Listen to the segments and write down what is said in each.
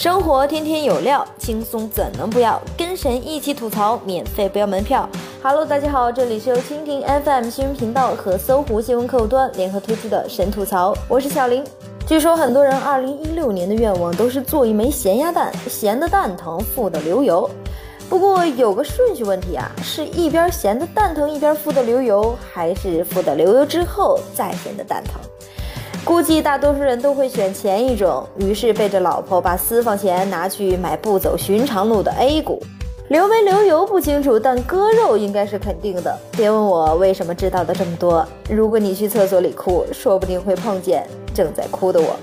生活天天有料，轻松怎能不要？跟神一起吐槽，免费不要门票。Hello，大家好，这里是由蜻蜓 FM 新闻频道和搜狐新闻客户端联合推出的神吐槽，我是小林。据说很多人2016年的愿望都是做一枚咸鸭蛋，咸的蛋疼，富的流油。不过有个顺序问题啊，是一边咸的蛋疼，一边富的流油，还是富的流油之后再咸的蛋疼？估计大多数人都会选前一种，于是背着老婆把私房钱拿去买不走寻常路的 A 股。流没流油不清楚，但割肉应该是肯定的。别问我为什么知道的这么多。如果你去厕所里哭，说不定会碰见正在哭的我。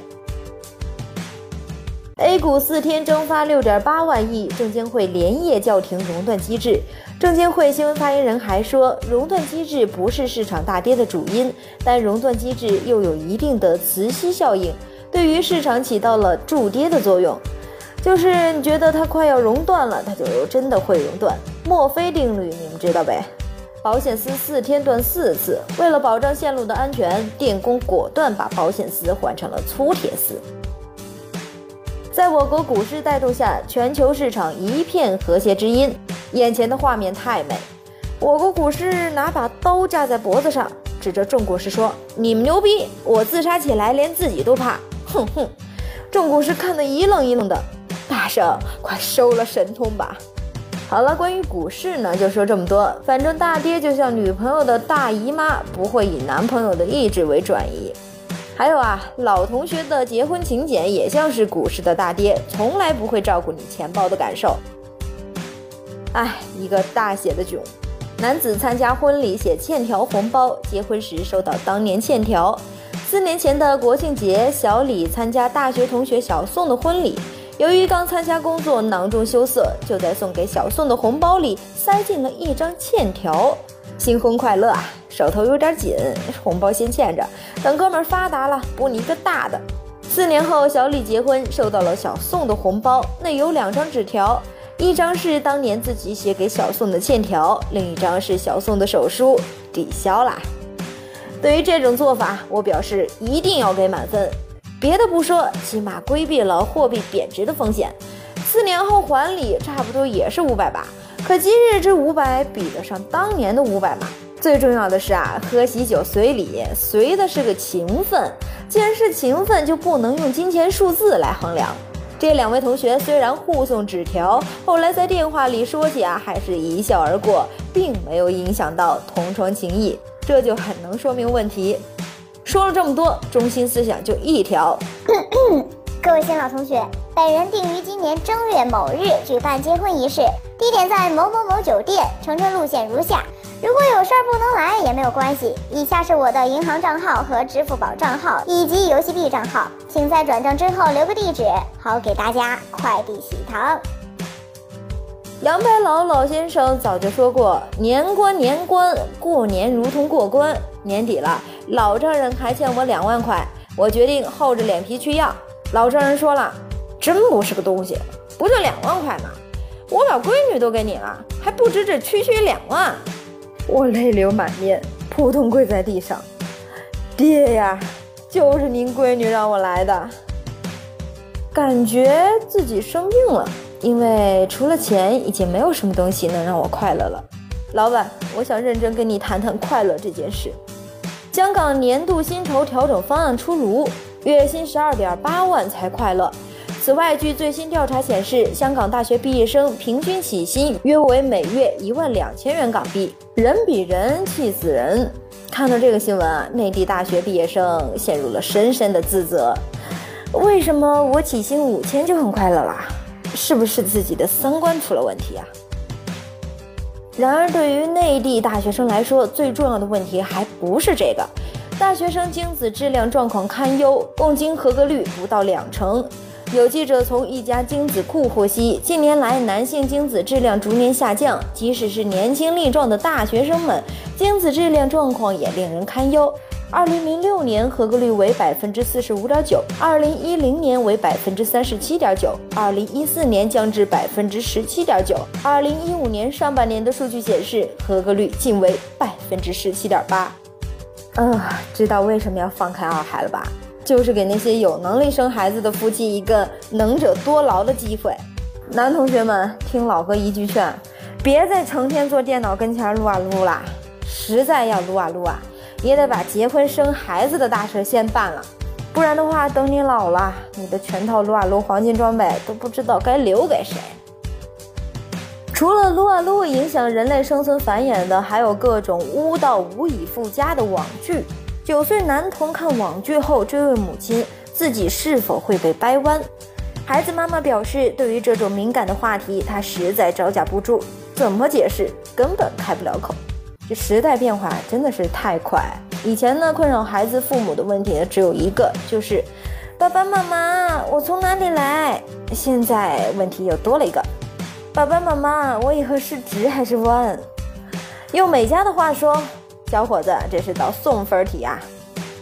A 股四天蒸发六点八万亿，证监会连夜叫停熔断机制。证监会新闻发言人还说，熔断机制不是市场大跌的主因，但熔断机制又有一定的磁吸效应，对于市场起到了助跌的作用。就是你觉得它快要熔断了，它就真的会熔断。墨菲定律你们知道呗？保险丝四天断四次，为了保障线路的安全，电工果断把保险丝换成了粗铁丝。在我国股市带动下，全球市场一片和谐之音。眼前的画面太美，我国股市拿把刀架在脖子上，指着众股市说：“你们牛逼，我自杀起来连自己都怕。”哼哼，众股市看得一愣一愣的。大圣，快收了神通吧！好了，关于股市呢，就说这么多。反正大跌就像女朋友的大姨妈，不会以男朋友的意志为转移。还有啊，老同学的结婚请柬也像是股市的大跌，从来不会照顾你钱包的感受。哎，一个大写的囧。男子参加婚礼写欠条红包，结婚时收到当年欠条。四年前的国庆节，小李参加大学同学小宋的婚礼，由于刚参加工作，囊中羞涩，就在送给小宋的红包里塞进了一张欠条。新婚快乐啊！手头有点紧，红包先欠着，等哥们发达了补你一个大的。四年后，小李结婚，收到了小宋的红包，那有两张纸条，一张是当年自己写给小宋的欠条，另一张是小宋的手书，抵消啦。对于这种做法，我表示一定要给满分。别的不说，起码规避了货币贬值的风险。四年后还礼，差不多也是五百吧。可今日这五百比得上当年的五百吗？最重要的是啊，喝喜酒随礼，随的是个情分。既然是情分，就不能用金钱数字来衡量。这两位同学虽然互送纸条，后来在电话里说起啊，还是一笑而过，并没有影响到同窗情谊，这就很能说明问题。说了这么多，中心思想就一条。各位新老同学，本人定于今年正月某日举办结婚仪式，地点在某某某酒店，乘车路线如下。如果有事儿不能来也没有关系，以下是我的银行账号和支付宝账号以及游戏币账号，请在转账之后留个地址，好给大家快递喜糖。杨白劳老先生早就说过，年关年关，过年如同过关。年底了，老丈人还欠我两万块，我决定厚着脸皮去要。老丈人说了：“真不是个东西，不就两万块吗？我把闺女都给你了，还不止这区区两万。”我泪流满面，扑通跪在地上。爹呀，就是您闺女让我来的。感觉自己生病了，因为除了钱，已经没有什么东西能让我快乐了。老板，我想认真跟你谈谈快乐这件事。香港年度薪酬调整方案出炉。月薪十二点八万才快乐。此外，据最新调查显示，香港大学毕业生平均起薪约为每月一万两千元港币，人比人气死人。看到这个新闻啊，内地大学毕业生陷入了深深的自责：为什么我起薪五千就很快乐啦？是不是自己的三观出了问题啊？然而，对于内地大学生来说，最重要的问题还不是这个。大学生精子质量状况堪忧，共精合格率不到两成。有记者从一家精子库获悉，近年来男性精子质量逐年下降，即使是年轻力壮的大学生们，精子质量状况也令人堪忧。二零零六年合格率为百分之四十五点九，二零一零年为百分之三十七点九，二零一四年降至百分之十七点九，二零一五年上半年的数据显示，合格率仅为百分之十七点八。嗯，知道为什么要放开二孩了吧？就是给那些有能力生孩子的夫妻一个能者多劳的机会。男同学们，听老哥一句劝，别再成天坐电脑跟前撸啊撸啦，实在要撸啊撸啊，也得把结婚生孩子的大事先办了，不然的话，等你老了，你的全套撸啊撸黄金装备都不知道该留给谁。除了撸啊撸影响人类生存繁衍的，还有各种污到无以复加的网剧。九岁男童看网剧后追问母亲，自己是否会被掰弯？孩子妈妈表示，对于这种敏感的话题，她实在招架不住，怎么解释根本开不了口。这时代变化真的是太快。以前呢，困扰孩子父母的问题只有一个，就是爸爸妈妈，我从哪里来？现在问题又多了一个。爸爸妈妈，我以后是直还是弯？用美嘉的话说，小伙子，这是道送分题啊！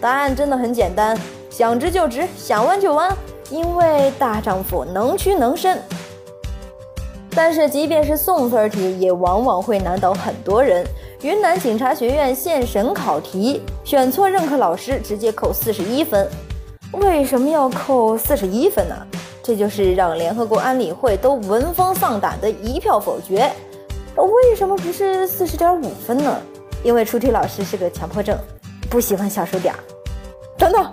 答案真的很简单，想直就直，想弯就弯，因为大丈夫能屈能伸。但是即便是送分题，也往往会难倒很多人。云南警察学院现审考题，选错任课老师直接扣四十一分。为什么要扣四十一分呢？这就是让联合国安理会都闻风丧胆的一票否决。为什么不是四十点五分呢？因为出题老师是个强迫症，不喜欢小数点。等等，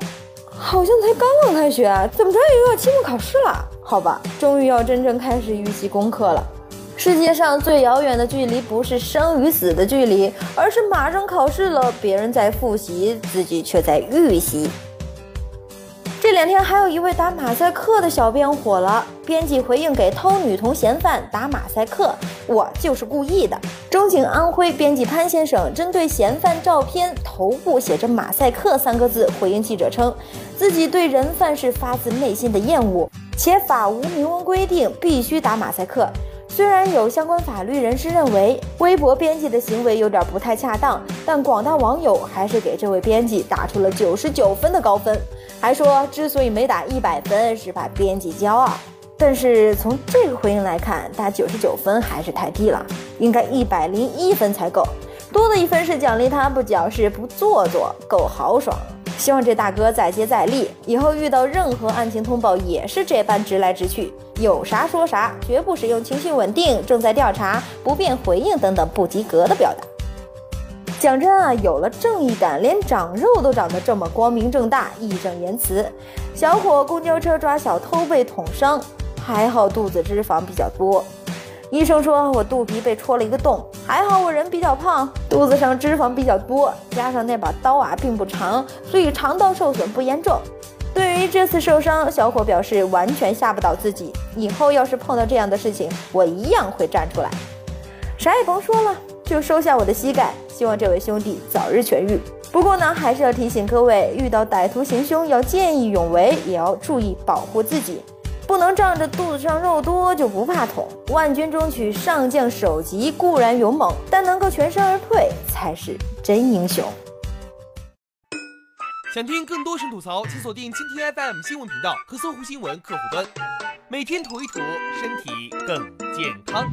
好像才刚刚开学，怎么着也要期末考试了？好吧，终于要真正开始预习功课了。世界上最遥远的距离不是生与死的距离，而是马上考试了，别人在复习，自己却在预习。这两天还有一位打马赛克的小编火了。编辑回应给偷女童嫌犯打马赛克，我就是故意的。中警安徽编辑潘先生针对嫌犯照片头部写着“马赛克”三个字回应记者称，自己对人犯是发自内心的厌恶，且法无明文规定必须打马赛克。虽然有相关法律人士认为微博编辑的行为有点不太恰当，但广大网友还是给这位编辑打出了九十九分的高分，还说之所以没打一百分是怕编辑骄傲。但是从这个回应来看，打九十九分还是太低了，应该一百零一分才够，多的一分是奖励他不矫饰不做作，够豪爽。希望这大哥再接再厉，以后遇到任何案情通报也是这般直来直去，有啥说啥，绝不使用情绪稳定、正在调查、不便回应等等不及格的表达。讲真啊，有了正义感，连长肉都长得这么光明正大、义正言辞。小伙公交车抓小偷被捅伤，还好肚子脂肪比较多。医生说我肚皮被戳了一个洞，还好我人比较胖，肚子上脂肪比较多，加上那把刀啊并不长，所以肠道受损不严重。对于这次受伤，小伙表示完全吓不倒自己，以后要是碰到这样的事情，我一样会站出来。啥也甭说了，就收下我的膝盖，希望这位兄弟早日痊愈。不过呢，还是要提醒各位，遇到歹徒行凶要见义勇为，也要注意保护自己。不能仗着肚子上肉多就不怕捅。万军中取上将首级固然勇猛，但能够全身而退才是真英雄。想听更多神吐槽，请锁定蜻蜓 FM 新闻频道和搜狐新闻客户端，每天吐一吐，身体更健康。